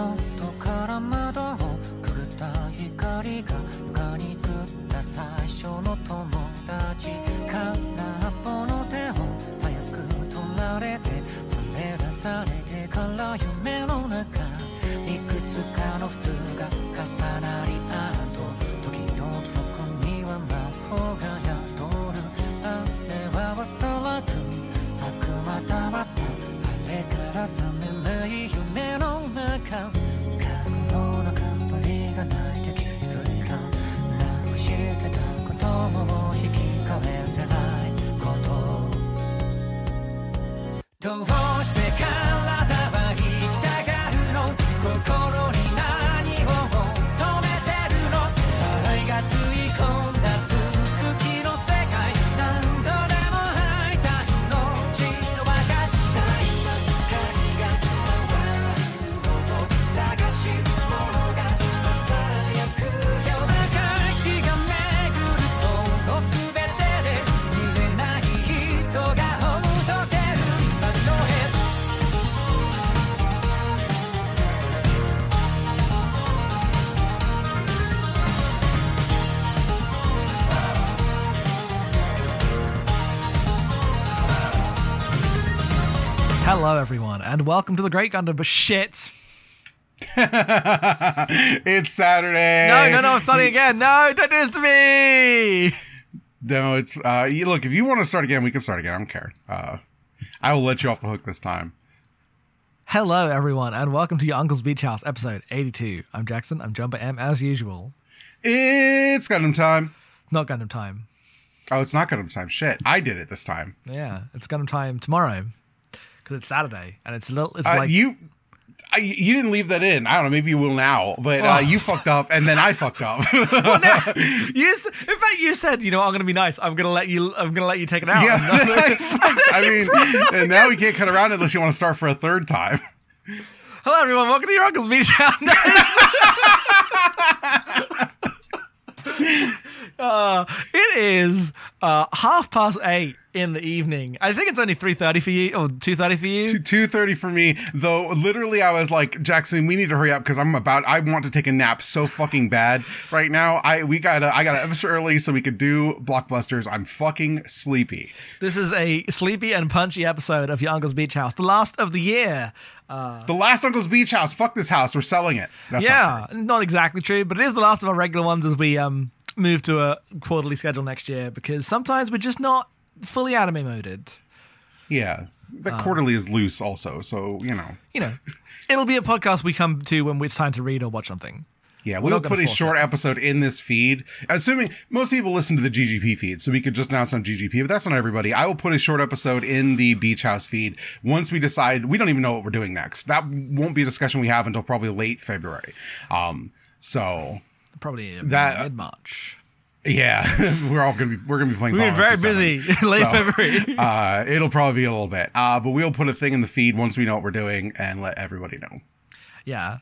thought. Hello, everyone, and welcome to the Great Gundam. But shit, it's Saturday. no, no, no, I'm starting again. No, don't do this to me. No, it's uh you, look, if you want to start again, we can start again. I don't care. Uh I will let you off the hook this time. Hello, everyone, and welcome to your Uncle's Beach House, episode 82. I'm Jackson. I'm Jumper M as usual. It's Gundam time. Not Gundam time. Oh, it's not Gundam time. Shit. I did it this time. Yeah, it's Gundam time tomorrow because it's Saturday, and it's a little. It's Uh, like you I, you didn't leave that in. I don't know. Maybe you will now, but uh, Oh. you fucked up, and then I fucked up. No, you. In fact, you said, you know, I'm going to be nice. I'm going to let you. I'm going to let you take it out. yeah, I mean, and now we can't cut around it unless you want to start for a third time. Hello, everyone. Welcome to your Uncle's Beach House. Uh, it is uh, half past eight in the evening. I think it's only three thirty for you or two thirty for you. Two thirty for me, though. Literally, I was like, Jackson, we need to hurry up because I'm about. I want to take a nap so fucking bad right now. I we gotta. I gotta episode early so we could do blockbusters. I'm fucking sleepy. This is a sleepy and punchy episode of your Uncle's Beach House, the last of the year. The last Uncle's Beach House. Fuck this house. We're selling it. That's yeah, not not, exactly true, but it is the last of our regular ones as we um move to a quarterly schedule next year because sometimes we're just not fully anime moded. Yeah, the Uh. quarterly is loose also. So you know. You know, it'll be a podcast we come to when it's time to read or watch something. Yeah, We're we'll put a short it. episode in this feed. Assuming most people listen to the GGP feed, so we could just announce on GGP, but that's not everybody. I will put a short episode in the Beach House feed once we decide. We don't even know what we're doing next. That won't be a discussion we have until probably late February. Um, so Probably That- mid March. yeah, we're all gonna be we're gonna be playing. Been very busy late So, February. uh, it'll probably be a little bit, uh, but we'll put a thing in the feed once we know what we're doing and let everybody know. yeah.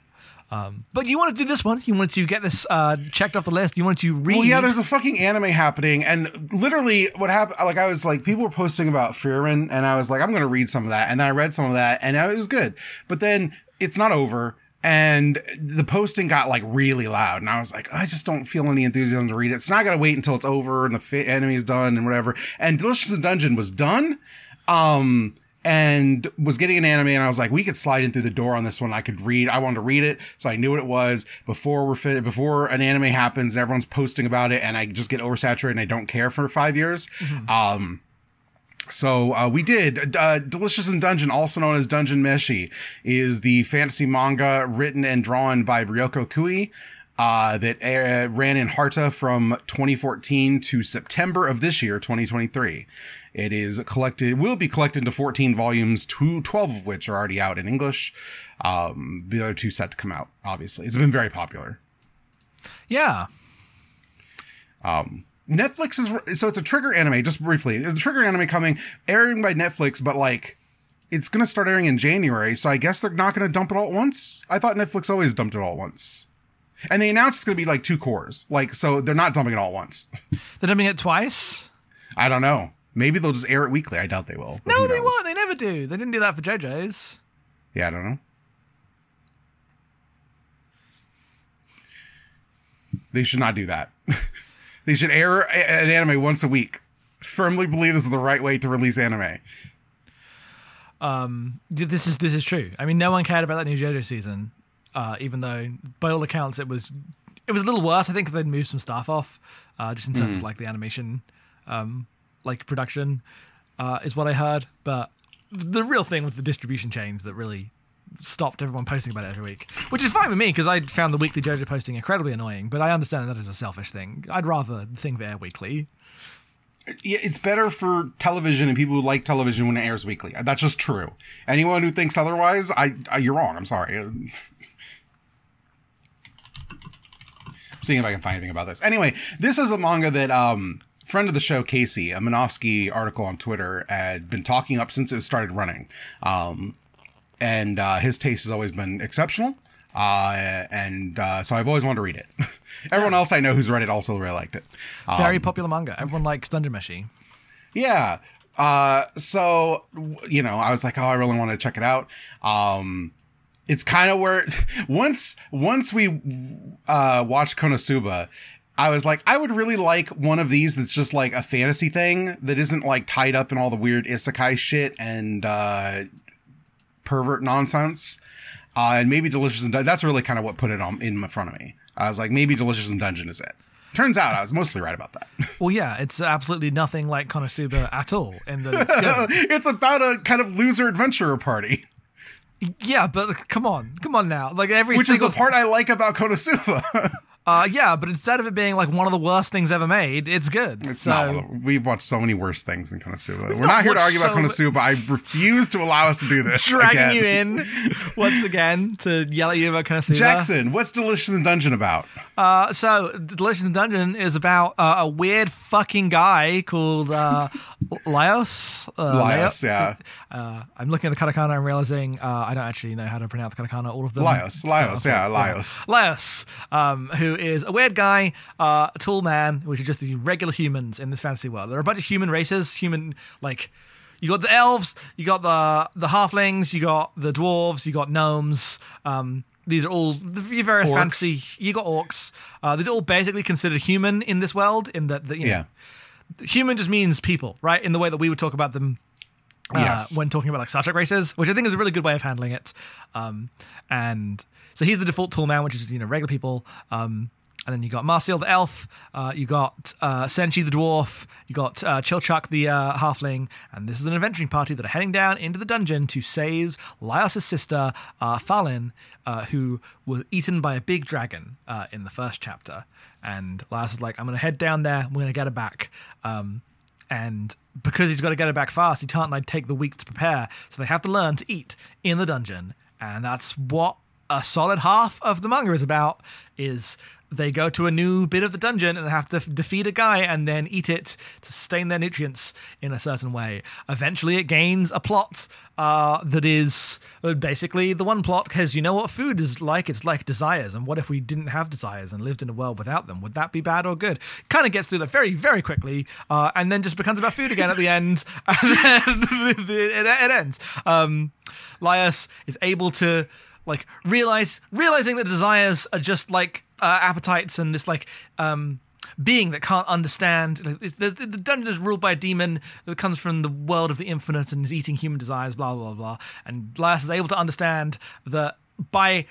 Um, but you wanted to do this one. You wanted to get this uh, checked off the list. You wanted to read. Well, yeah, there's a fucking anime happening, and literally, what happened? Like, I was like, people were posting about Frieren, and I was like, I'm gonna read some of that, and then I read some of that, and it was good. But then it's not over, and the posting got like really loud, and I was like, I just don't feel any enthusiasm to read it. So now I gotta wait until it's over and the fi- anime's done and whatever. And Delicious Dungeon was done. Um, and was getting an anime and I was like, we could slide in through the door on this one. I could read. I wanted to read it. So I knew what it was before we're fit, before an anime happens and everyone's posting about it and I just get oversaturated and I don't care for five years. Um, so uh, we did. Uh, Delicious in Dungeon, also known as Dungeon Meshi, is the fantasy manga written and drawn by Ryoko Kui. Uh, that uh, ran in Harta from 2014 to September of this year, 2023. It is collected, will be collected into 14 volumes, two, 12 of which are already out in English. Um, the other two set to come out, obviously. It's been very popular. yeah. Netflix is so it's a trigger anime. Just briefly, the trigger anime coming airing by Netflix, but like it's gonna start airing in January. So I guess they're not gonna dump it all at once. I thought Netflix always dumped it all at once, and they announced it's gonna be like two cours. Like so, they're not dumping it all at once. They're dumping it twice. I don't know. Maybe they'll just air it weekly. I doubt they will. No, they won't. They never do. They didn't do that for JoJo's. Yeah, I don't know. They should not do that. they should air an anime once a week. Firmly believe this is the right way to release anime. Um, This is this is true. I mean, no one cared about that new JoJo season, uh, even though by all accounts it was it was a little worse. I think they'd moved some stuff off, uh, just in terms of like the animation, um, like production, uh, is what I heard. But the real thing was the distribution change that really stopped everyone posting about it every week, which is fine with me because I found the weekly JoJo posting incredibly annoying. But I understand that is a selfish thing. I'd rather think they air weekly. Yeah, it's better for television and people who like television when it airs weekly. That's just true. Anyone who thinks otherwise, I, I you're wrong. I'm sorry. I'm seeing if I can find anything about this. Anyway, this is a manga that um friend of the show Casey, a Minovsky article on Twitter, had been talking up since it started running. Um, and uh, his taste has always been exceptional. Uh, and uh, so I've always wanted to read it. Everyone else I know who's read it also really liked it. Um, Very popular manga. Everyone likes Dungeon Meshi. yeah. Uh, so you know, I was like, oh, I really want to check it out. Um, it's kind of where once once we uh watched Konosuba, I was like, I would really like one of these that's just like a fantasy thing that isn't like tied up in all the weird isekai shit and uh pervert nonsense. Uh, and maybe Delicious and Dun- that's really kind of what put it on in front of me. I was like, maybe Delicious and Dungeon is it. Turns out I was mostly right about that. Well, yeah, it's absolutely nothing like Konosuba at all in that it's good. it's about a kind of loser adventurer party, yeah, but come on, come on now. Like every which is the part I like about Konosuba. Uh, yeah, but instead of it being like one of the worst things ever made, it's good. It's so not. We've watched so many worse things than Konosuba. We're not not here to argue about so Konosuba. I refuse to allow us to do this. dragging again. you in once again to yell at you about Konosuba. Jackson, what's Delicious and Dungeon about? Uh, so Delicious in Dungeon is about uh, a weird fucking guy called uh, Laios. Uh, Laios, yeah. Uh, I'm looking at the katakana and realizing uh, I don't actually know how to pronounce the katakana. All of them. Laios, Laios, yeah. Laios. Laios, um, who is a weird guy, uh, a tall man, which are just these regular humans in this fantasy world. There are a bunch of human races, human like. You got the elves, you got the the halflings, you got the dwarves, you got gnomes. Um, these are all the various Orcs. fantasy. You got orcs. Uh, these are all basically considered human in this world. In that, that you know, Yeah. human just means people, right? In the way that we would talk about them uh, Yes. when talking about like Star Trek races, which I think is a really good way of handling it. Um, and so he's the default tool man, which is you know regular people. Um, and then you got Marcille the elf, uh, you got uh, Senshi the dwarf, you got uh, the uh, halfling, and this is an adventuring party that are heading down into the dungeon to save Laios' sister uh, uh, who was eaten by a big dragon uh, in the first chapter. And Laios is like, "I'm to head down there. We're to get her back." Um, and because he's got to get her back fast, he can't like take the week to prepare. So they have to learn to eat in the dungeon, and that's what a solid half of the manga is about. Is they go to a new bit of the dungeon and have to f- defeat a guy and then eat it to sustain their nutrients in a certain way. Eventually, it gains a plot uh, that is uh, basically the one plot because you know what food is like? It's like desires. And what if we didn't have desires and lived in a world without them? Would that be bad or good? Kind of gets through that very, very quickly uh, and then just becomes about food again at the end. And then it, it ends. Um, Laios is able to like realize realizing that desires are just like uh, appetites and this like um being that can't understand like, it's- the dungeon is ruled by a demon that comes from the world of the infinite and is eating human desires blah blah blah and Laios is able to understand that by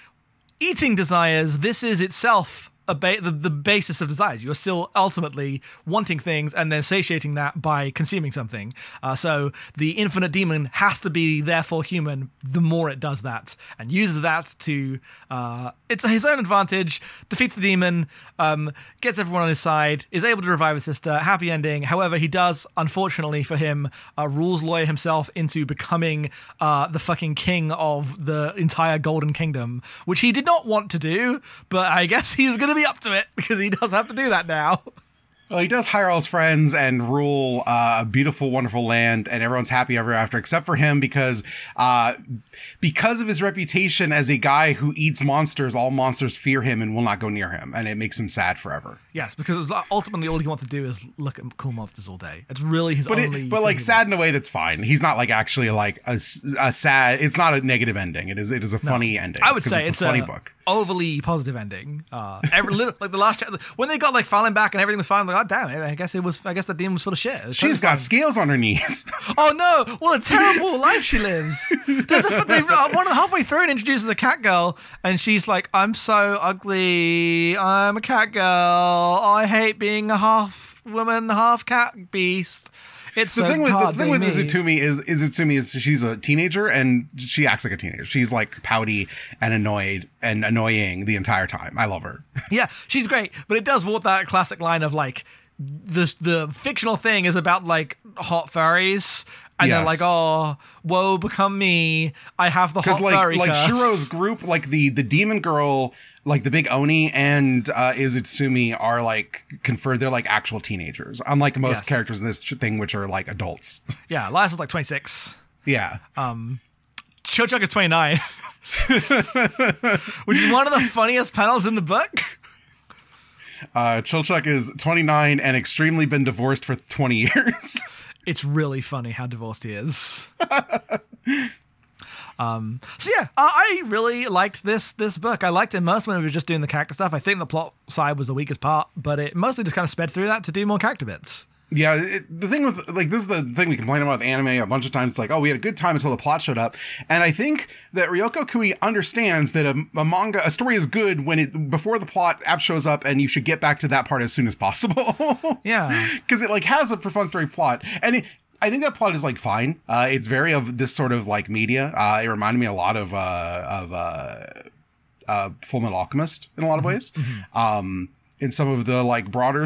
eating desires this is itself ba- the, the basis of desires. You're still ultimately wanting things and then satiating that by consuming something. Uh, so the infinite demon has to be therefore human. The more it does that and uses that to uh, it's his own advantage, defeats the demon, um, gets everyone on his side, is able to revive his sister. Happy ending. However, he does, unfortunately for him, uh, rules lawyer himself into becoming uh, the fucking king of the entire Golden Kingdom, which he did not want to do, but I guess he's going to be up to it because he does have to do that now. Well, he does hire all his friends and rule uh, a beautiful, wonderful land, and everyone's happy ever after, except for him because uh, because of his reputation as a guy who eats monsters. All monsters fear him and will not go near him, and it makes him sad forever. Yes, because ultimately all he wants to do is look at cool monsters all day. It's really his But only. it, but like sad in a way that's fine. He's not like actually like a sad. It's not a negative ending. It is it is a funny ending. I would say it's, it's, a funny book. overly positive ending. Uh, every like the last when they got like Falin back and everything was fine. Like, oh damn it! I guess it was. I guess that demon was full of shit. She's got scales on her knees. Oh no! What a terrible life she lives. There's a, they, one halfway through it introduces a cat girl, and she's like, "I'm so ugly. I'm a cat girl. I hate being a half woman, half cat beast." It's the so thing with the thing with. Izutsumi is Izutsumi is she's a teenager and she acts like a teenager. She's like pouty and annoyed and annoying the entire time. I love her. Yeah, she's great, but it does walk that classic line of like the the fictional thing is about like hot furries. And they're like, oh, woe become me. I have the hot like furry like curse." Shuro's group, like the the demon girl, like the big Oni and uh, Izutsumi are like conferred. They're like actual teenagers, unlike most Yes. characters in this thing, which are like adults. Yeah, Laios is like 26. yeah. Um, Chilchuck is 29. Which is one of the funniest panels in the book. Uh, Chilchuck is 29 and extremely been divorced for 20 years. It's really funny how divorced he is. Um, so yeah, uh, I really liked this this book. I liked it most when we were just doing the character stuff. I think the plot side was the weakest part, but it mostly just kind of sped through that to do more character bits. Yeah, it, the thing with like this is the thing we complain about with anime a bunch of times. It's like, oh, we had a good time until the plot showed up, and I think that Ryoko Kui understands that a, a manga, a story is good when it before the plot app shows up, and you should get back to that part as soon as possible. Yeah. because it like has a perfunctory plot, and it, I think that plot is like fine. Uh, it's very of this sort of like media. Uh, it reminded me a lot of uh, of uh, uh, Full Metal Alchemist in a lot of ways. Um, in some of the like broader,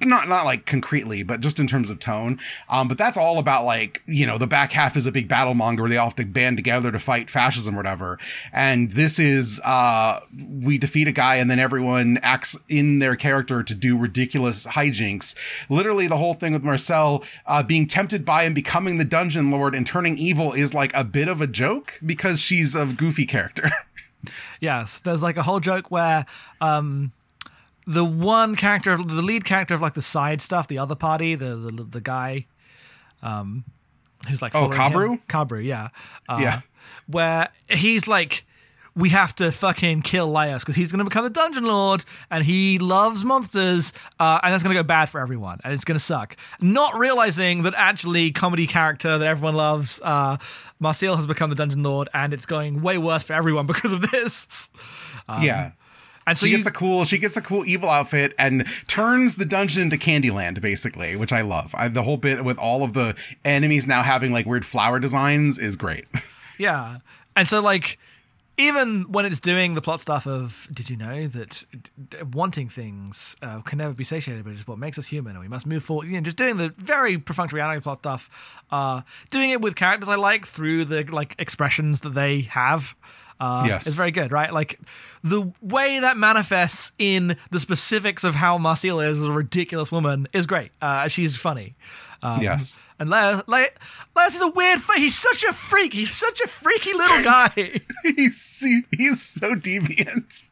not not like concretely, but just in terms of tone. Um, but that's all about like you know the back half is a big battle manga where they all have to band together to fight fascism or whatever. And this is uh, we defeat a guy and then everyone acts in their character to do ridiculous hijinks. Literally, the whole thing with Marcille uh, being tempted by and becoming the dungeon lord and turning evil is like a bit of a joke because she's a goofy character. Yes, there's like a whole joke where um, the one character, the lead character of like the side stuff, the other party, the the, the guy, um, who's like Oh, Kabru? him- Kabru, yeah, uh, Yeah. where he's like. We have to fucking kill Laios because he's going to become the dungeon lord and he loves monsters uh, and that's going to go bad for everyone and it's going to suck. Not realizing that actually comedy character that everyone loves, uh, Marcille has become the dungeon lord and it's going way worse for everyone because of this. yeah. And so she you, gets a cool she gets a cool evil outfit and turns the dungeon into Candyland basically, which I love. I, the whole bit with all of the enemies now having like weird flower designs is great. Yeah. And so, like, even when it's doing the plot stuff of, did you know that d- wanting things uh, can never be satiated, but it's what makes us human, and we must move forward. You know, just doing the very perfunctory anime plot stuff, uh, doing it with characters I like through the like expressions that they have. Uh, Yes. is very good, right? Like the way that manifests in the specifics of how Marcille is as a ridiculous woman is great. Uh, she's funny. Um, Yes. And Laios, La- Laios is a weird. He's such a freak. He's such a freaky little guy. he's he, he's so deviant.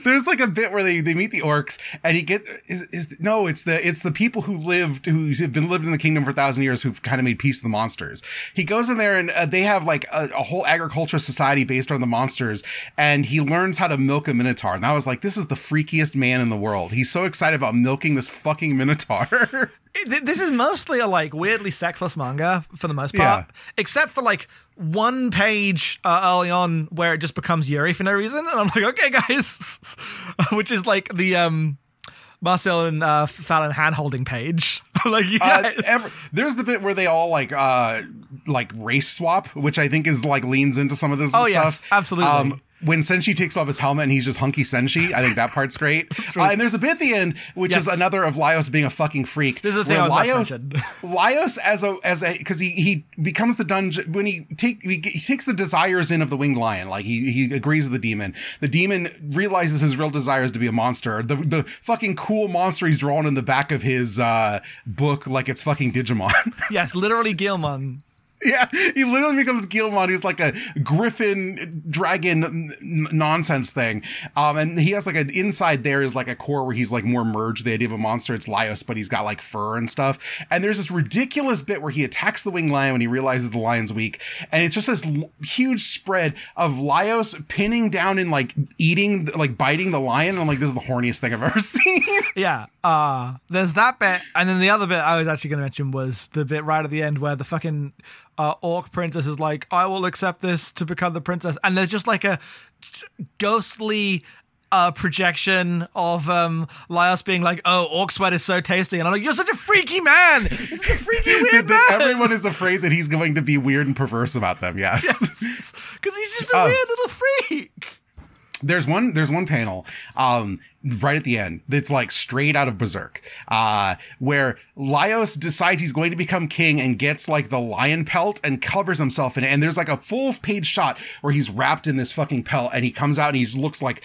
There's like a bit where they, they meet the orcs and he get is, is no it's the it's the people who lived who have been living in the kingdom for a thousand years who've kind of made peace with the monsters. He goes in there and uh, they have like a, a whole agriculture society based on the monsters and he learns how to milk a minotaur. And I was like, this is the freakiest man in the world. He's so excited about milking this fucking minotaur. Th- this is mostly a like weirdly sexless manga for the most part, Yeah. except for like one page uh, early on where it just becomes Yuri for no reason, and I'm like, okay, guys, which is like the um Marcille and uh, Falin hand holding page. like, you Uh, guys, ever, there's the bit where they all like uh like race swap, which I think is like leans into some of this Oh, yes, stuff. absolutely. When Senshi takes off his helmet and he's just hunky Senshi. I think that part's great. uh, and there's a bit at the end which is another of Laios being a fucking freak. This is the thing I was about to Laios, mention. Laios as a as a because he he becomes the dungeon when he take he, he takes the desires in of the winged lion. Like he he agrees with the demon. The demon realizes his real desire is to be a monster. The the fucking cool monster he's drawn in the back of his uh book like it's fucking Digimon. Yes, literally Guilmon. Yeah, he literally becomes Guilmon, who's like a griffin dragon nonsense thing. Um, and he has like an inside there is like a core where he's like more merged the idea of a monster. It's Laios, but he's got like fur and stuff. And there's this ridiculous bit where he attacks the winged lion when he realizes the lion's weak, and it's just this l- huge spread of Laios pinning down and like eating, like biting the lion. And I'm like, this is the horniest thing I've ever seen. Yeah. Uh there's that bit, and then the other bit I was actually going to mention was the bit right at the end where the fucking uh, orc princess is like, "I will accept this to become the princess," and there's just like a ghostly uh projection of um Laios being like, "Oh, orc sweat is so tasty," and I'm like, "You're such a freaky man. This is a freaky weird man." Everyone is afraid that he's going to be weird and perverse about them. Yes. because he's just a Oh. weird little freak. there's one there's one panel um right at the end that's like straight out of berserk uh where laios decides he's going to become king and gets like the lion pelt and covers himself in it. And there's like a full page shot where he's wrapped in this fucking pelt and he comes out and he looks like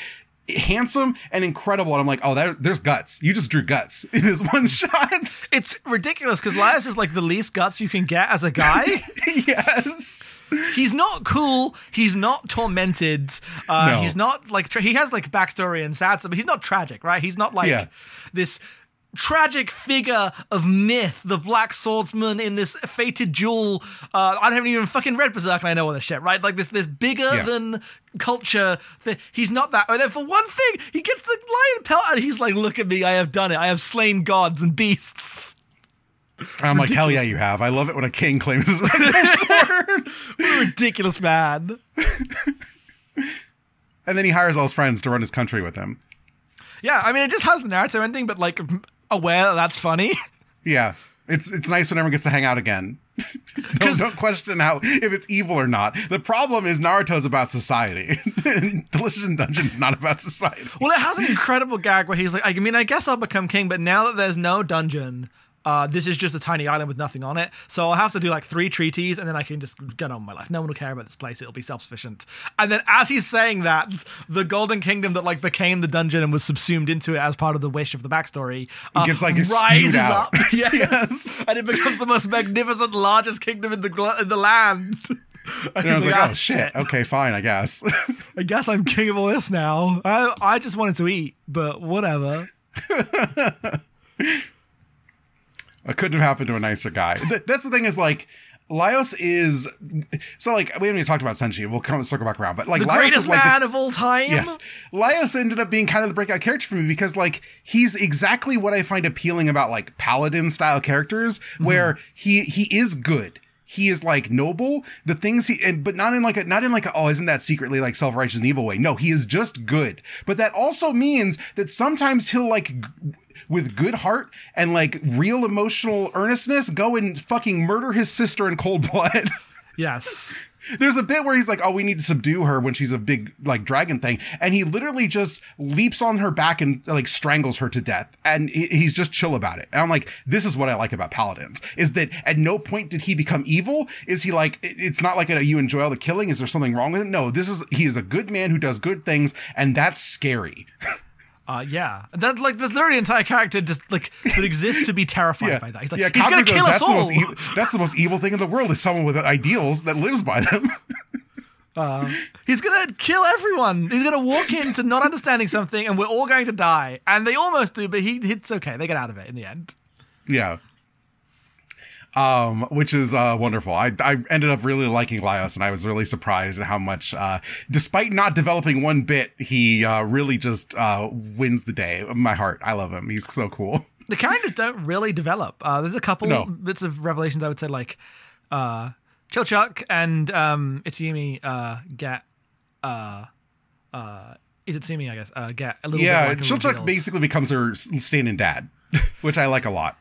handsome and incredible and i'm like oh there, there's guts you just drew guts in this one shot It's ridiculous because Laios is like the least guts you can get as a guy. yes he's not cool. He's not tormented. Uh, No. He's not like tra- he has like backstory and sad stuff, but he's not tragic, right? He's not like Yeah. this tragic figure of myth, the black swordsman in this fated jewel. Uh, I haven't even fucking read Berserk and I know all this shit, right? Like this, this bigger Yeah. than culture. Thing. He's not that. And then for one thing, he gets the lion pelt and he's like, "Look at me, I have done it. I have slain gods and beasts." and i'm like hell yeah you have i love it when a king claims his regular sword What a ridiculous man. and then he hires all his friends to run his country with him Yeah, I mean, it just has the narrative ending, but like aware that that's funny. Yeah. It's it's nice when everyone gets to hang out again. don't, don't question how if it's evil or not. The problem is Naruto's about society. Delicious in Dungeon is not about society. well, it has an incredible gag where he's like, I mean, I guess I'll become king, but now that there's no dungeon, uh, this is just a tiny island with nothing on it. So I'll have to do like three treaties, and then I can just get on with my life. No one will care about this place. It'll be self-sufficient. And then as he's saying that, the Golden Kingdom that like became the dungeon and was subsumed into it as part of the wish of the backstory uh, gets, like, rises up. yes. Yes. and it becomes the most magnificent, largest kingdom in the gl- in the land. And And I was he's like, "Ah, oh shit. Okay, fine, I guess. I guess I'm king of all this now. I I just wanted to eat, but whatever. It couldn't have happened to a nicer guy. That's the thing is like Laios is so like we haven't even talked about Senshi. We'll come circle back around, but like The greatest is like the- man of all time. Yes. Laios ended up being kind of the breakout character for me because like he's exactly what I find appealing about like paladin style characters mm-hmm. where he he is good. He is like noble. The things he and but not in like a not in like a, oh isn't that secretly like self-righteous and evil way. No, he is just good. But that also means that sometimes he'll like g- with good heart and like real emotional earnestness go and fucking murder his sister in cold blood. Yes. There's a bit where he's like, "Oh, we need to subdue her when she's a big like dragon thing," and he literally just leaps on her back and like strangles her to death, and he- he's just chill about it. And I'm like, "This is what I like about paladins: is that at no point did he become evil. Is he like? it- It's not like a, you enjoy all the killing. Is there something wrong with him? No, this is he is a good man who does good things, and that's scary. Uh, yeah. That's like the literally entire character just like that exists to be terrified Yeah, by that. He's like, yeah. he's gonna goes, kill us that's the all. most evil, that's the most evil thing in the world is someone with ideals that lives by them. He's gonna kill everyone. He's gonna walk into not understanding something, and we're all going to die. And they almost do, but he it's okay. They get out of it in the end. Yeah. Um, which is uh, wonderful. I, I ended up really liking Laios, and I was really surprised at how much, uh, despite not developing one bit, he uh, really just uh, wins the day. My heart, I love him. He's so cool. the characters don't really develop. Uh, there's a couple No. bits of revelations I would say, like uh, Chilchuck and um, Izutsumi uh, get uh, uh, Izutsumi, I guess, uh, get a little Yeah, bit like Chilchuck basically becomes her stand-in dad, which I like a lot.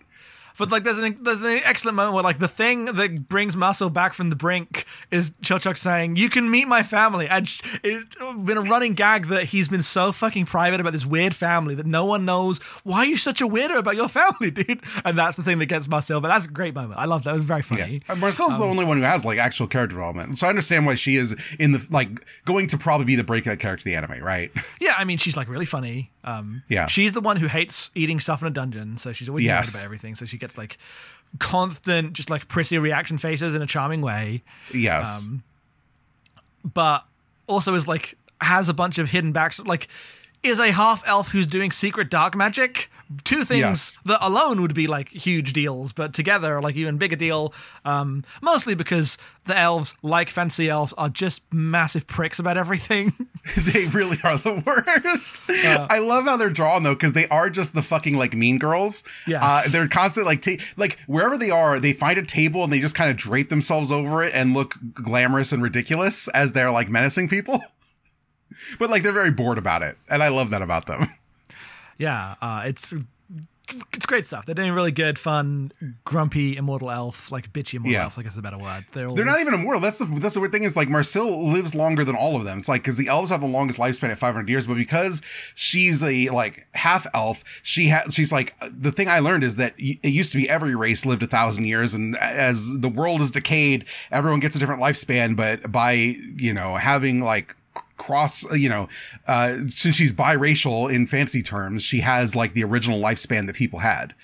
But like, there's an there's an excellent moment where like the thing that brings Marcille back from the brink is Chilchuck saying, "You can meet my family." And it's been a running gag that he's been so fucking private about this weird family that no one knows why are you such a weirdo about your family, dude. And that's the thing that gets Marcille. But that's a great moment. I love that. It was very funny. Uh, Marcille's the only one who has like actual character development, so I understand why she is in the like going to probably be the breakout character of the anime, right? Yeah, I mean, she's like really funny. Um, Yeah. she's the one who hates eating stuff in a dungeon, so she's always Yes. mad about everything. So she gets like constant, just like prissy reaction faces in a charming way. Yes. Um, but also is like has a bunch of hidden backs like is a half elf who's doing secret dark magic two things that alone would be like huge deals but together are like even bigger deal um mostly because the elves like fancy elves are just massive pricks about everything they really are the worst. I love how they're drawn though, because they are just the fucking like mean girls. Yes. Uh, they're constantly like ta- like wherever they are, they find a table and they just kind of drape themselves over it and look glamorous and ridiculous as they're like menacing people. But like they're very bored about it, and I love that about them. Yeah uh it's it's great stuff they're doing really good fun grumpy immortal elf like bitchy immortal Yeah. elves i guess is a better word they're, all, They're not even immortal. That's the that's the weird thing is like Marcel lives longer than all of them. It's like because the elves have the longest lifespan at 500 years, but because she's a like half elf, she has she's like the thing I learned is that y- it used to be every race lived a thousand years, and as the world is decayed, everyone gets a different lifespan. But by you know having like cross you know uh since she's biracial in fantasy terms she has like the original lifespan that people had.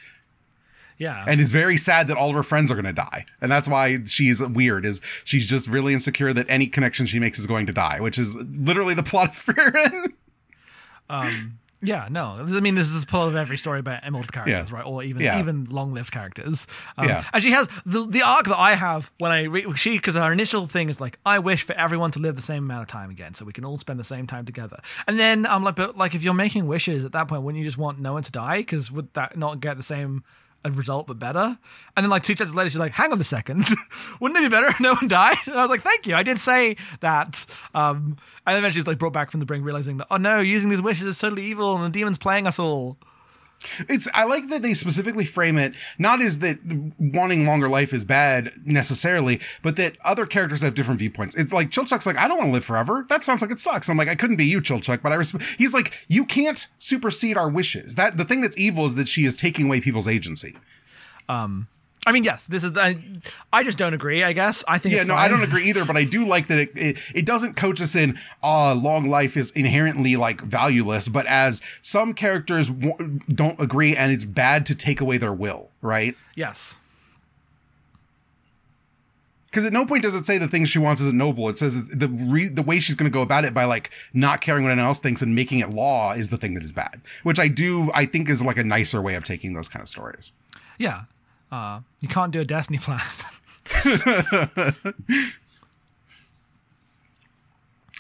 Yeah. And is very sad that all of her friends are going to die. And that's why she's weird is she's just really insecure that any connection she makes is going to die which is literally the plot of Frieren. Yeah, no. I mean, this is part of every story about immortal characters, Yeah. right? Or even Yeah. even long-lived characters. Um, Yeah. And she has the the arc that I have when I re- she because her initial thing is like I wish for everyone to live the same amount of time again, so we can all spend the same time together. And then I'm like, but like if you're making wishes at that point, wouldn't you just want no one to die? Because would that not get the same uh, result but better? And then like two chapters later, she's like, hang on a second, wouldn't it be better if no one died? And I was like, thank you, I did say that. Um, and eventually she's like brought back from the brink, realizing that oh no, using these wishes is totally evil, and the demon's playing us all. It's i like that they specifically frame it not as that wanting longer life is bad necessarily but that other characters have different viewpoints. It's like chilchuck's like i don't want to live forever. That sounds like it sucks. I'm like i couldn't be you chilchuck but i res- he's like you can't supersede our wishes. That the thing that's evil is that she is taking away people's agency um, I mean, yes, this is. I, I just don't agree. I guess I think. Yeah, no, fine. I don't agree either, but I do like that it, it, it doesn't coach us in, uh, long life is inherently like valueless, but as some characters w- don't agree and it's bad to take away their will, right? Yes. Because at no point does it say the thing she wants isn't noble. It says that the re- the way she's going to go about it by like not caring what anyone else thinks and making it law is the thing that is bad, which I do I think is like a nicer way of taking those kind of stories. Yeah. Uh, you can't do a destiny plan.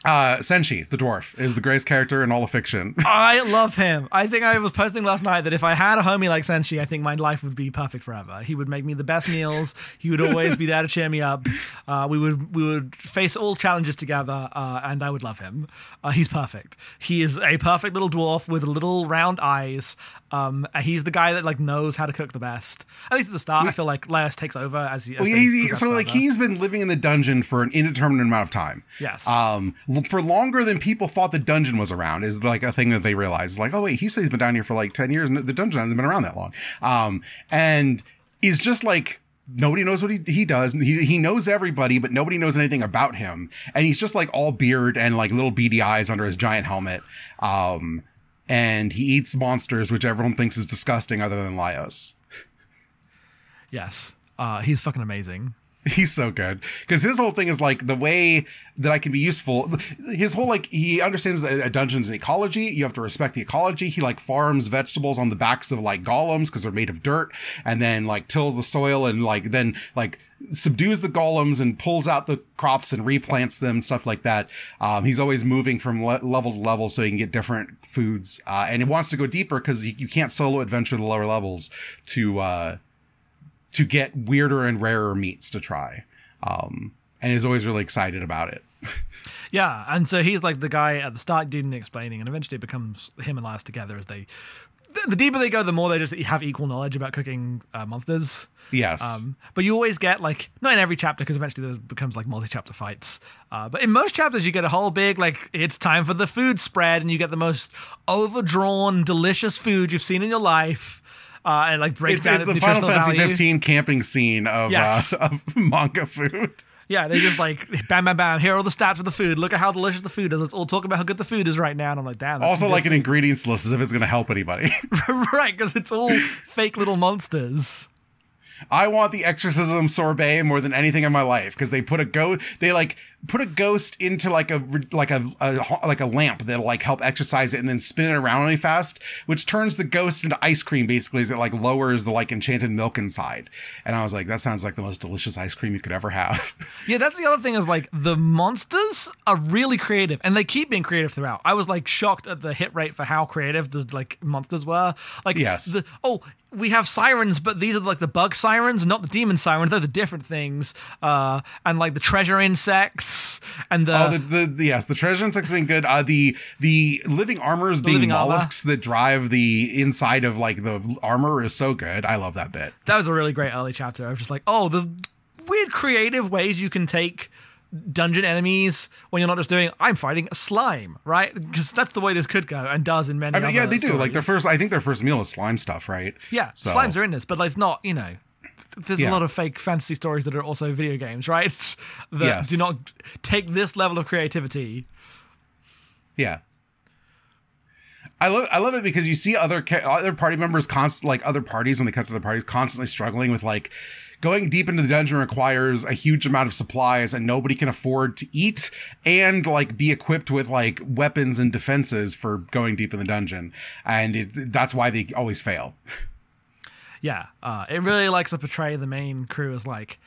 Uh, Senshi, the dwarf, is the greatest character in all of fiction. I love him. I think I was posting last night that if I had a homie like Senshi, I think my life would be perfect forever. He would make me the best meals. He would always be there to cheer me up. Uh, we would we would face all challenges together, uh, and I would love him. Uh, he's perfect. He is a perfect little dwarf with little round eyes. Um, he's the guy that like knows how to cook the best. At least at the start, I feel like Laios takes over as he. As Well, he- so like further. he's been living in the dungeon for an indeterminate amount of time. Yes. Um, for longer than people thought the dungeon was around is like a thing that they realized. Like, oh wait, he said he's been down here for like ten years, and the dungeon hasn't been around that long. Um, and is just like nobody knows what he, he does. He he knows everybody, but nobody knows anything about him. And he's just like all beard and like little beady eyes under his giant helmet. Um, and he eats monsters, which everyone thinks is disgusting, other than Laios. yes. Uh, he's fucking amazing. He's so good because his whole thing is like the way that I can be useful. His whole like he understands that a dungeon's an ecology. You have to respect the ecology. He like farms vegetables on the backs of like golems because they're made of dirt, and then like tills the soil and like then like subdues the golems and pulls out the crops and replants them stuff like that. Um, he's always moving from le- level to level so he can get different foods, uh, and he wants to go deeper because you, you can't solo adventure the lower levels to. Uh, to get weirder and rarer meats to try. Um, and is always really excited about it. Yeah, and so he's like the guy at the start doing the explaining, and eventually it becomes him and Laios together as they the, the deeper they go, the more they just have equal knowledge about cooking uh, monsters. Yes. Um, but you always get like not in every chapter because eventually there becomes like multi-chapter fights. Uh, but in most chapters, you get a whole big like it's time for the food spread, and you get the most overdrawn, delicious food you've seen in your life. Uh, and like breaks it's, down it's the Final Fantasy value. 15 camping scene of, Yes. uh, of manga food. Yeah, they just like bam, bam, bam. Here are all the stats for the food. Look at how delicious the food is. Let's all talk about how good the food is right now. And I'm like, damn. That's Also, like an ingredients list as if it's going to help anybody. right because it's all fake little monsters. I want the exorcism sorbet more than anything in my life because they put a goat. they like put a ghost into like a like a, a like a lamp that'll like help exercise it and then spin it around really fast, which turns the ghost into ice cream basically as it like lowers the like enchanted milk inside. And I was like, that sounds like the most delicious ice cream you could ever have. Yeah, that's the other thing is like the monsters are really creative and they keep being creative throughout. I was like shocked at the hit rate for how creative the like monsters were. Like Yes. the, oh, we have sirens, but these are like the bug sirens, not the demon sirens. They're the different things. Uh, and like the treasure insects and the, Oh, the, the, the yes, the treasure insects being good. Uh, the the living armors being living armor. mollusks that drive the inside of like the armor is so good. I love that bit. that was a really great early chapter. I was just like, oh, the weird creative ways you can take dungeon enemies when you're not just doing I'm fighting a slime, right? Because that's the way this could go and does in many. I mean, yeah, they do. Like their first, I think their first meal is slime stuff, right? Yeah, So- slimes are in this, but like, it's not, you know, there's Yeah. a lot of fake fantasy stories that are also video games, right? that Yes. do not take this level of creativity. Yeah. I love I love it because you see other other party members const like other parties when they come to the parties constantly struggling with like going deep into the dungeon requires a huge amount of supplies and nobody can afford to eat and like be equipped with like weapons and defenses for going deep in the dungeon and it, that's why they always fail. Yeah, uh, it really likes to portray the main crew as like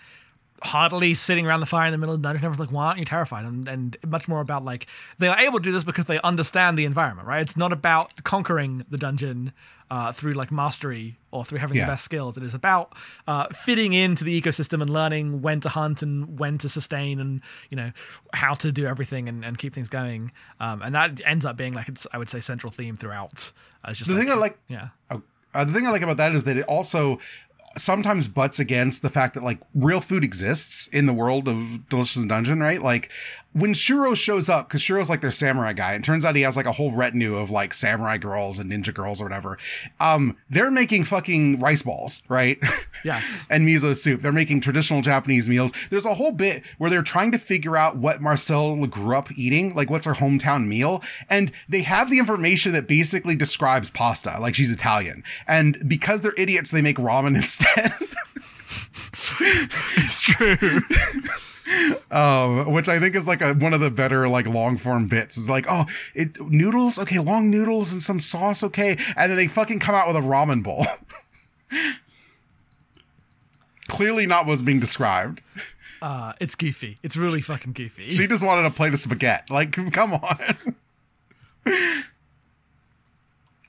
heartily sitting around the fire in the middle of the dungeon. Everyone's like, why aren't you terrified? And, and much more about like they are able to do this because they understand the environment, right? It's not about conquering the dungeon uh, through like mastery or through having Yeah. the best skills. It is about uh, fitting into the ecosystem and learning when to hunt and when to sustain and you know how to do everything and, and keep things going. Um, and that ends up being like it's I would say central theme throughout. Uh, it's just The thing I like yeah. Oh, uh, the thing I like about that is that it also sometimes butts against the fact that like real food exists in the world of Delicious Dungeon, right? Like when Shuro shows up, because Shuro's like their samurai guy, and turns out he has like a whole retinue of like samurai girls and ninja girls or whatever. Um, they're making fucking rice balls, right? Yes. and miso soup. They're making traditional Japanese meals. There's a whole bit where they're trying to figure out what Marcille grew up eating, like what's her hometown meal. And they have the information that basically describes pasta, like she's Italian. And because they're idiots, they make ramen instead. It's true. Um, which I think is like a, one of the better like long form bits. Is like, oh, it noodles, okay, long noodles and some sauce, okay, and then they fucking come out with a ramen bowl. Clearly not what's being described. Uh, it's goofy. It's really fucking goofy. She just wanted a plate of spaghetti. Like, come on.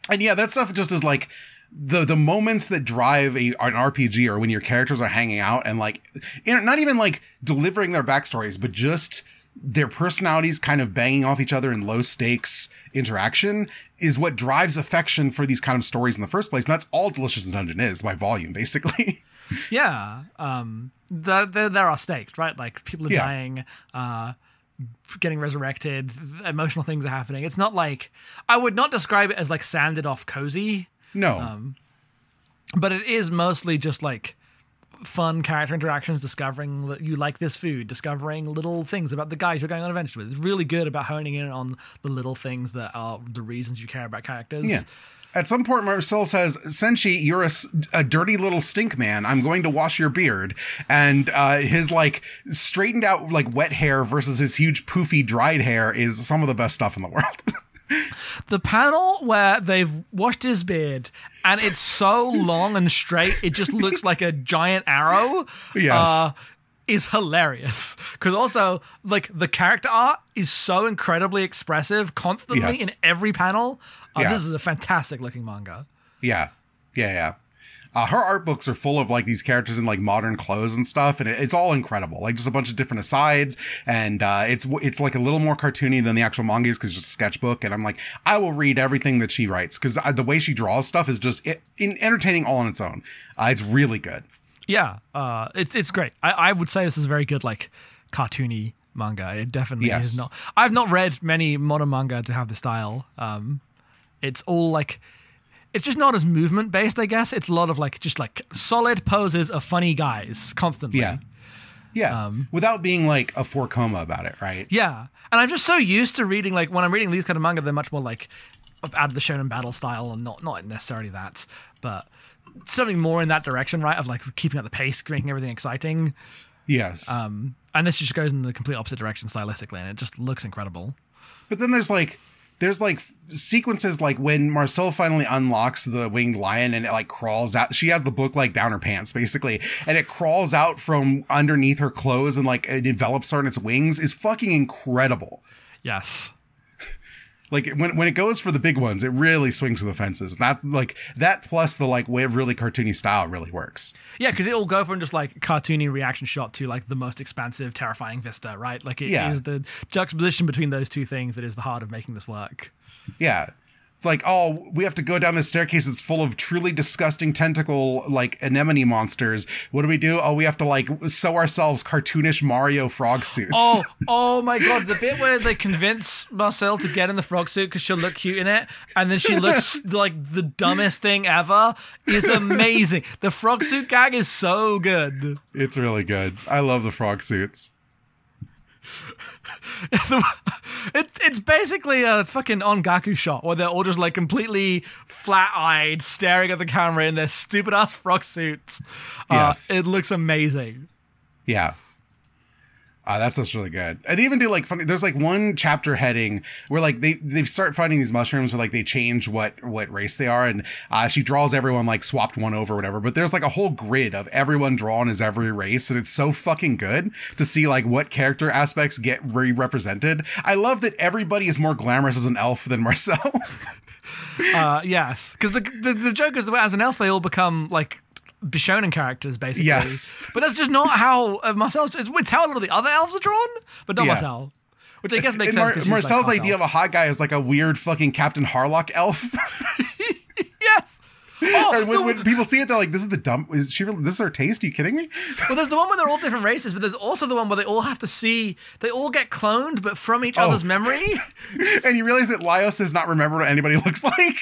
and yeah, that stuff just is like the the moments that drive a, an RPG are when your characters are hanging out and like, not even like delivering their backstories, but just their personalities kind of banging off each other in low stakes interaction is what drives affection for these kind of stories in the first place. And that's all Delicious Dungeon is by volume, basically. yeah. Um, the, the, there are stakes, right? Like people are Yeah. dying, uh, getting resurrected, emotional things are happening. It's not like I would not describe it as like sanded off cozy, No. Um, but it is mostly just like fun character interactions, discovering that you like this food, discovering little things about the guys you're going on adventures with. It's really good about honing in on the little things that are the reasons you care about characters. Yeah. At some point, Marcille says, Senshi, you're a, a dirty little stink man. I'm going to wash your beard. And uh, his like straightened out, like wet hair versus his huge poofy dried hair is some of the best stuff in the world. the panel where they've washed his beard and it's so long and straight it just looks like a giant arrow Yes. uh, is hilarious because also like the character art is so incredibly expressive constantly Yes. in every panel uh, Yeah. this is a fantastic looking manga yeah. Yeah. Yeah. Uh, her art books are full of like these characters in like modern clothes and stuff, and it, it's all incredible. Like just a bunch of different asides, and uh, it's it's like a little more cartoony than the actual manga is because it's just a sketchbook. And I'm like, I will read everything that she writes because the way she draws stuff is just it, in, entertaining all on its own. Uh, it's really good. Yeah, uh, it's it's great. I, I would say this is very good, like cartoony manga. It definitely Yes. is not. I've not read many modern manga to have the style. Um, it's all like, it's just not as movement based. I guess it's a lot of like just like solid poses of funny guys constantly. Yeah. Yeah, without being like a four koma about it, right? Yeah, and I'm just so used to reading like when I'm reading these kind of manga, they're much more like out of the shonen battle style, and not not necessarily that, but something more in that direction, right? Of like keeping up the pace, making everything exciting. Yes. Um, and this just goes in the complete opposite direction stylistically, and it just looks incredible. But then there's like there's like sequences like when Marcille finally unlocks the winged lion and it like crawls out. She has the book like down her pants basically, and it crawls out from underneath her clothes and like it envelops her in its wings is fucking incredible. Yes. Like when when it goes for the big ones, it really swings for the fences. That's like that plus the like way of really cartoony style really works. Yeah, because it'll go from just like cartoony reaction shot to like the most expansive, terrifying vista, right? Like it is Yeah. the juxtaposition between those two things that is the heart of making this work. Yeah. It's like, oh, we have to go down this staircase that's full of truly disgusting tentacle like anemone monsters. What do we do? Oh, we have to like sew ourselves cartoonish Mario frog suits. Oh, oh my god! The bit where they convince Marcille to get in the frog suit because she'll look cute in it, and then she looks like the dumbest thing ever, is amazing. The frog suit gag is so good. It's really good. I love the frog suits. It's it's basically a fucking ongaku shot where they're all just like completely flat eyed, staring at the camera in their stupid ass frog suits. Uh, Yes. it looks amazing. Yeah. Uh, that's just really good. And they even do like funny. There's like one chapter heading where like they they start finding these mushrooms where like they change what what race they are, and uh, she draws everyone like swapped one over, whatever. But there's like a whole grid of everyone drawn as every race, and it's so fucking good to see like what character aspects get re represented. I love that everybody is more glamorous as an elf than Marcille. Uh, yes, because the, the the joke is that as an elf they all become like Bishonen characters basically. Yes. but that's just not how uh, Marcille's. It's, it's how a lot of the other elves are drawn, but not Yeah. Marcille. Which I guess makes and sense. Marcille's like, idea of a hot guy is like a weird fucking Captain Harlock elf. yes. Oh, when, the- when people see it, they're like, "This is the dumb. Is she? Really, this is her taste? Are you kidding me?" Well, there's the one where they're all different races, but there's also the one where they all have to see they all get cloned, but from each Oh. other's memory. and you realize that Laios does not remember what anybody looks like.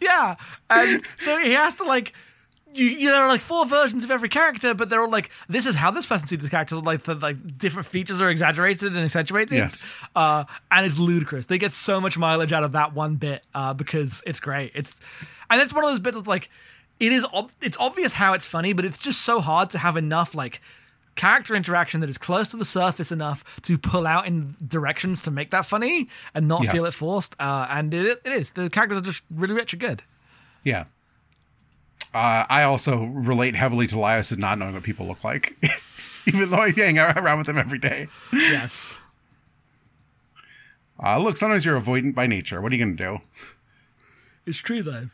yeah, and so he has to like. You, you, there are like four versions of every character, but they're all like, this is how this person sees the characters. Like the like different features are exaggerated and accentuated. Yes. uh, and it's ludicrous. They get so much mileage out of that one bit uh, because it's great. It's and it's one of those bits of like, it is ob- it's obvious how it's funny, but it's just so hard to have enough like character interaction that is close to the surface enough to pull out in directions to make that funny and not feel it forced. Uh, and it, it is the characters are just really rich and good. Yeah. Uh, I also relate heavily to Laios and not knowing what people look like, even though I hang around with them every day. Yes. Uh, look, sometimes you're avoidant by nature. What are you gonna do? It's true though.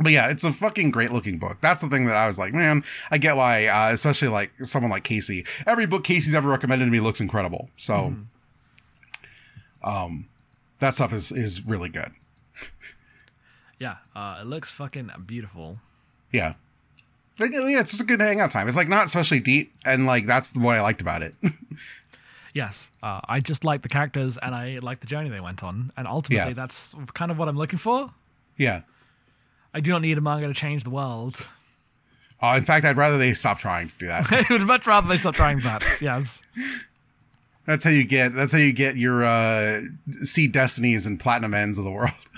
But yeah, it's a fucking great looking book. That's the thing that I was like, man, I get why, uh, especially like someone like Casey. Every book Casey's ever recommended to me looks incredible. So, um, that stuff is is really good. Yeah, uh, it looks fucking beautiful. Yeah. Like, Yeah, it's just a good hangout time. It's like not especially deep, and like that's what I liked about it. Yes, uh, I just like the characters and I like the journey they went on, and ultimately Yeah. that's kind of what I'm looking for. yeah. I do not need a manga to change the world. Uh, in fact, I'd rather they stop trying to do that. I would much rather they stop trying that. Yes. that's how you get. That's how you get your uh, seed destinies and platinum ends of the world.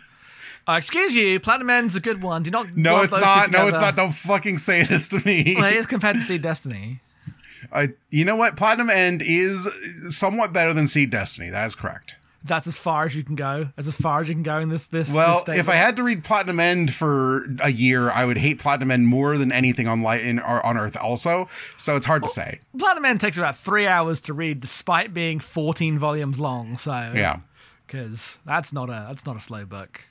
Uh, excuse you, Platinum End's a good one. Do not. No, it's not. No, it's not. Don't fucking say this to me. Well, it is compared to Seed Destiny. I, you know what? Platinum End is somewhat better than Seed Destiny. That is correct. That's as far as you can go. That's as far as you can go in this. This. Well, this if I had to read Platinum End for a year, I would hate Platinum End more than anything on light in or on Earth. Also, so it's hard to say. Platinum End takes about three hours to read, despite being 14 volumes long. So Yeah, because that's not a that's not a slow book.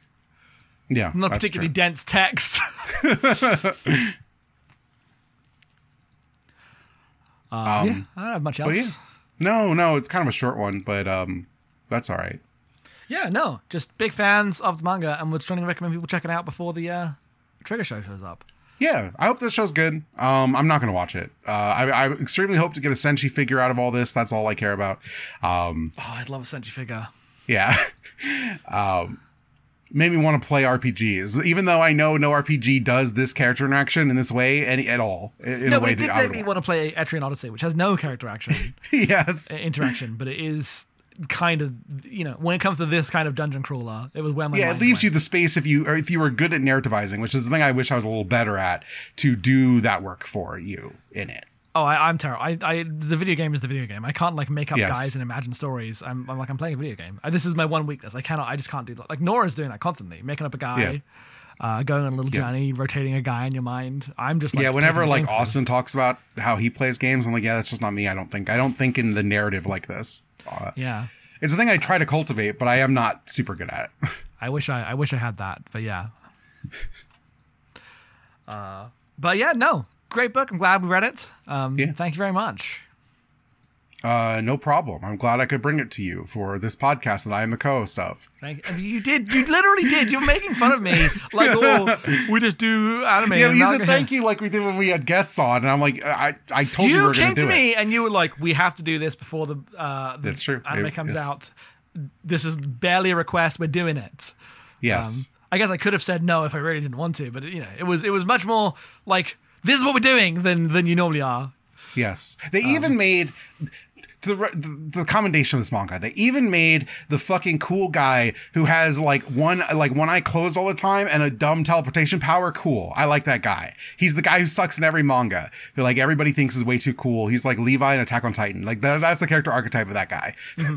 Yeah. Not particularly true. dense text. um, yeah, I don't have much else. Yeah. No, no, it's kind of a short one, but um, that's all right. Yeah, no, just big fans of the manga, and was trying to recommend people check it out before the uh, Trigger show shows up. Yeah, I hope this show's good. Um, I'm not going to watch it. Uh, I, I, extremely hope to get a Senshi figure out of all this. That's all I care about. Um, oh, I'd love a Senshi figure. Yeah. um, made me want to play RPGs, even though I know no RPG does this character interaction in this way any at all. In No, a but way it did make me want. want to play Etrian Odyssey, which has no character action uh, yes. interaction, but it is kind of you know when it comes to this kind of dungeon crawler, it was where my Yeah, it leaves went. you the space if you or if you were good at narrativizing, which is the thing I wish I was a little better at to do that work for you in it. Oh, I, I'm terrible. I, I, the video game is the video game. I can't like make up Yes. guys and imagine stories. I'm, I'm like I'm playing a video game. This is my one weakness. I cannot. I just can't do that. Like Nora's doing that constantly, making up a guy, uh, going on a little Yeah. journey, rotating a guy in your mind. I'm just like, yeah, whenever like. Austin talks about how he plays games, I'm like, yeah, that's just not me. I don't think I don't think in the narrative like this. Uh, Yeah, It's a thing I try to cultivate, but I am not super good at it. I wish I, I wish I had that. But yeah. uh, but yeah, no, great book. I'm glad we read it. Um, Yeah. thank you very much. Uh, no problem. I'm glad I could bring it to you for this podcast that I am the co-host of. Thank and you did. You literally did. You're making fun of me. Like, oh, we just do anime. Yeah, we manga said thank you like we did when we had guests on, and I'm like, I I told you, we you were came going to do it. me and you were like, "We have to do this before the uh, the That's true. anime It- comes out. This is barely a request. We're doing it." Yes. Um, I guess I could have said no if I really didn't want to, but you know, it was it was much more like this is what we're doing than than you normally are. Yes, they Um, even made to the, the the commendation of this manga. They even made the fucking cool guy who has like one like one eye closed all the time and a dumb teleportation power. Cool, I like that guy. He's the guy who sucks in every manga. Who like everybody thinks is way too cool. He's like Levi in Attack on Titan. Like that, that's the character archetype of that guy. His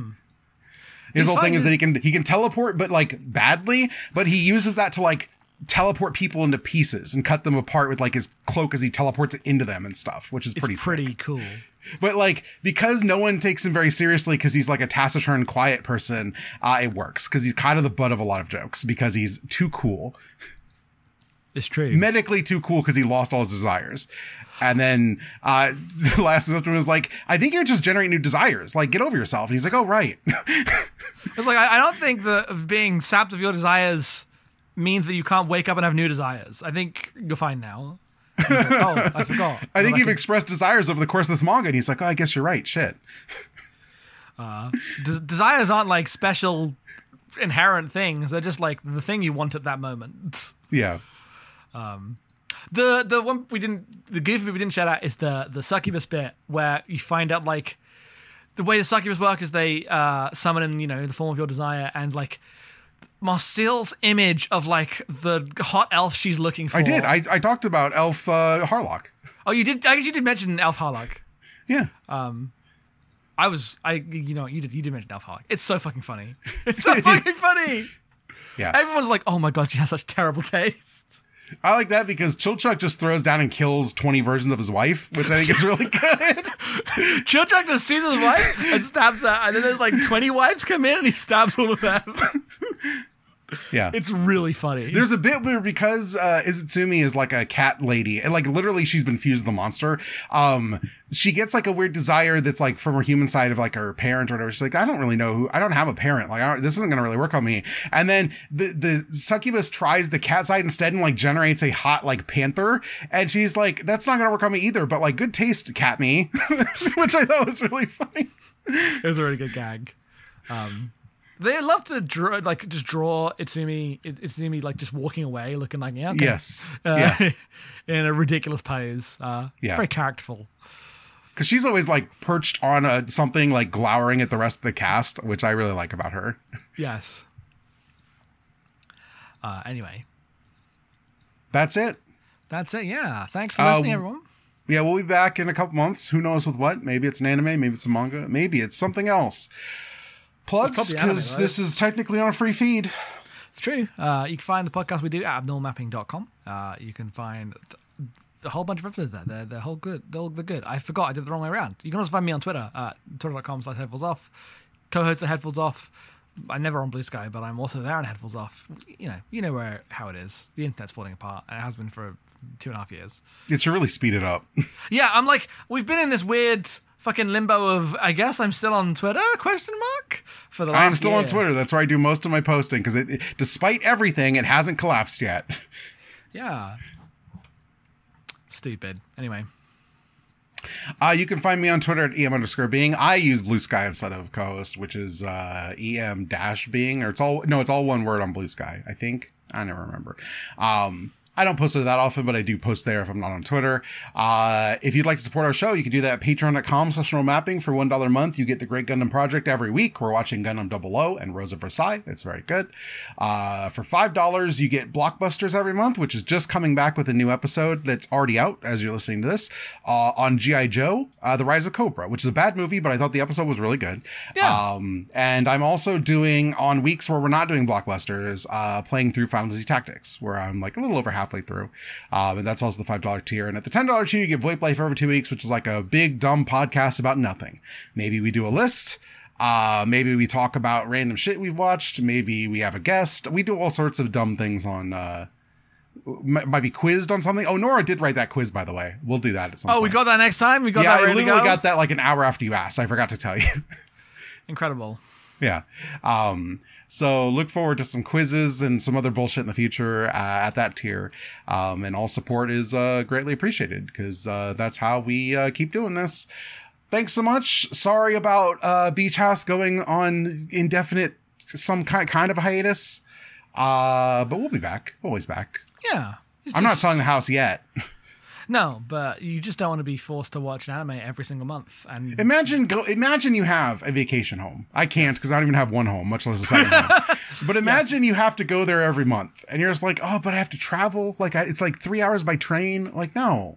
He's whole thing is that he can he can teleport, but like badly. But he uses that to like teleport people into pieces and cut them apart with like his cloak as he teleports it into them and stuff, which is It's pretty pretty, sick. cool. But like because no one takes him very seriously because he's like a taciturn, quiet person, uh, it works because he's kind of the butt of a lot of jokes because he's too cool, It's true. medically too cool because he lost all his desires. And then uh, the last symptom was like, I think you're just generating new desires. Like, get over yourself. And he's like, Oh, right. It's like I, I don't think that being sapped of your desires means that you can't wake up and have new desires. I think you're fine now. Like, oh, I forgot. I think you've expressed desires over the course of this manga. And he's like, Oh, I guess you're right. Shit. des- desires aren't like special inherent things. They're just like the thing you want at that moment. Yeah. Um, The the one we didn't the goof we didn't shout out is the the succubus bit where you find out like the way the succubus work is they uh summon in you know the form of your desire and like Marcille's image of like the hot elf she's looking for. I did. I, I talked about Elf uh, Harlock. oh, you did. I guess you did mention Elf Harlock. Yeah. I was I you know you did you did mention Elf Harlock. It's so fucking funny. It's so fucking funny. Yeah. Everyone's like, oh my god, she has such terrible taste. I like that because Chilchuck just throws down and kills 20 versions of his wife, which I think is really good. Chilchuck just sees his wife and stabs her, and then there's like 20 wives come in and he stabs all of them. Yeah. It's really funny. There's a bit where because uh, Izutsumi is like a cat lady, and like literally she's been fused the monster. Um, she gets like a weird desire that's like from her human side of like her parent or whatever. She's like, I don't really know who. I don't have a parent. Like, I don't, this isn't gonna really work on me. And then the the succubus tries the cat side instead and like generates a hot like panther, and she's like, that's not gonna work on me either. But like, good taste, cat me, which I thought was really funny. It was a really good gag. Um, they love to draw, like, just draw Itsumi, It- Itsumi, like, just walking away, looking like, yeah, okay. Yes, Uh, yeah. in a ridiculous pose. Uh, Yeah. Very characterful. because she's always like perched on a something like glowering at the rest of the cast, which I really like about her. Yes. Uh, anyway, That's it. that's it. Yeah. Thanks for Uh, listening, everyone. Yeah, we'll be back in a couple months. Who knows with what? Maybe it's an anime, maybe it's a manga, maybe it's something else. Plugs, because this is technically on a free feed. It's true. Uh, you can find the podcast we do at abnormalmapping.com. Uh, you can find th- a whole bunch of episodes there. They're, they're whole good. They're, they're good. I forgot. I did it the wrong way around. You can also find me on Twitter at twitter.com slash headphones off. Co-host at headphones off. I'm never on Blue Sky, but I'm also there on Headphones Off. You know, you know where how it is. The internet's falling apart, and it has been for two and a half years. It should really speed it up. Yeah, I'm like, we've been in this weird fucking limbo of, I guess I'm still on Twitter? Question mark for the last. I'm still on. Twitter. That's where I do most of my posting because it, it- despite everything, it hasn't collapsed yet. Yeah. Stupid. Anyway, Uh, you can find me on Twitter at em underscore being. I use Blue Sky instead of co-host, which is uh, em dash being, or it's all no, it's all one word on Blue Sky. I think I never remember. Um, I don't post it that often, but I do post there if I'm not on Twitter. Uh, if you'd like to support our show, you can do that at patreon.com slash mapping for $1 a month. You get the Great Gundam Project every week. We're watching Gundam Double O and Rose of Versailles. It's very good. Uh, for $5, you get Blockbusters every month, which is just coming back with a new episode that's already out as you're listening to this uh, on G.I. Joe, uh, The Rise of Cobra, which is a bad movie, but I thought the episode was really good. Yeah. Um, and I'm also doing on weeks where we're not doing blockbusters, uh, playing through Final Fantasy Tactics, where I'm like a little over halfway through. Um, and that's also the five dollar tier. And at the ten dollar tier, you get VoIP Life every two weeks, which is like a big dumb podcast about nothing. Maybe we do a list. Uh, maybe we talk about random shit we've watched. Maybe we have a guest. We do all sorts of dumb things on. Uh, m- might be quizzed on something. Oh, Nora did write that quiz, by the way. We'll do that at some oh, point. we got that next time. We got yeah, that I literally go. got that like an hour after you asked. I forgot to tell you. Incredible. Yeah. Um, so look forward to some quizzes and some other bullshit in the future uh, at that tier. Um, and all support is uh, greatly appreciated because uh, that's how we uh, keep doing this. Thanks so much. Sorry about uh, Beach House going on indefinite, some kind kind of a hiatus. Uh, but we'll be back. Always back. Yeah. I'm not selling the house yet. No, but you just don't want to be forced to watch an anime every single month. And Imagine go. Imagine you have a vacation home. I can't because I don't even have one home, much less a second home. But imagine you have to go there every month, and you're just like, oh, but I have to travel. Like I, it's like three hours by train. Like no,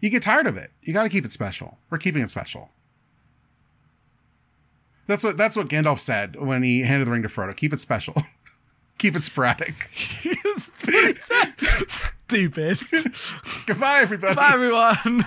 you get tired of it. You got to keep it special. We're keeping it special. That's what that's what Gandalf said when he handed the ring to Frodo. Keep it special. keep it sporadic. Stupid. Goodbye, everybody. Bye, everyone.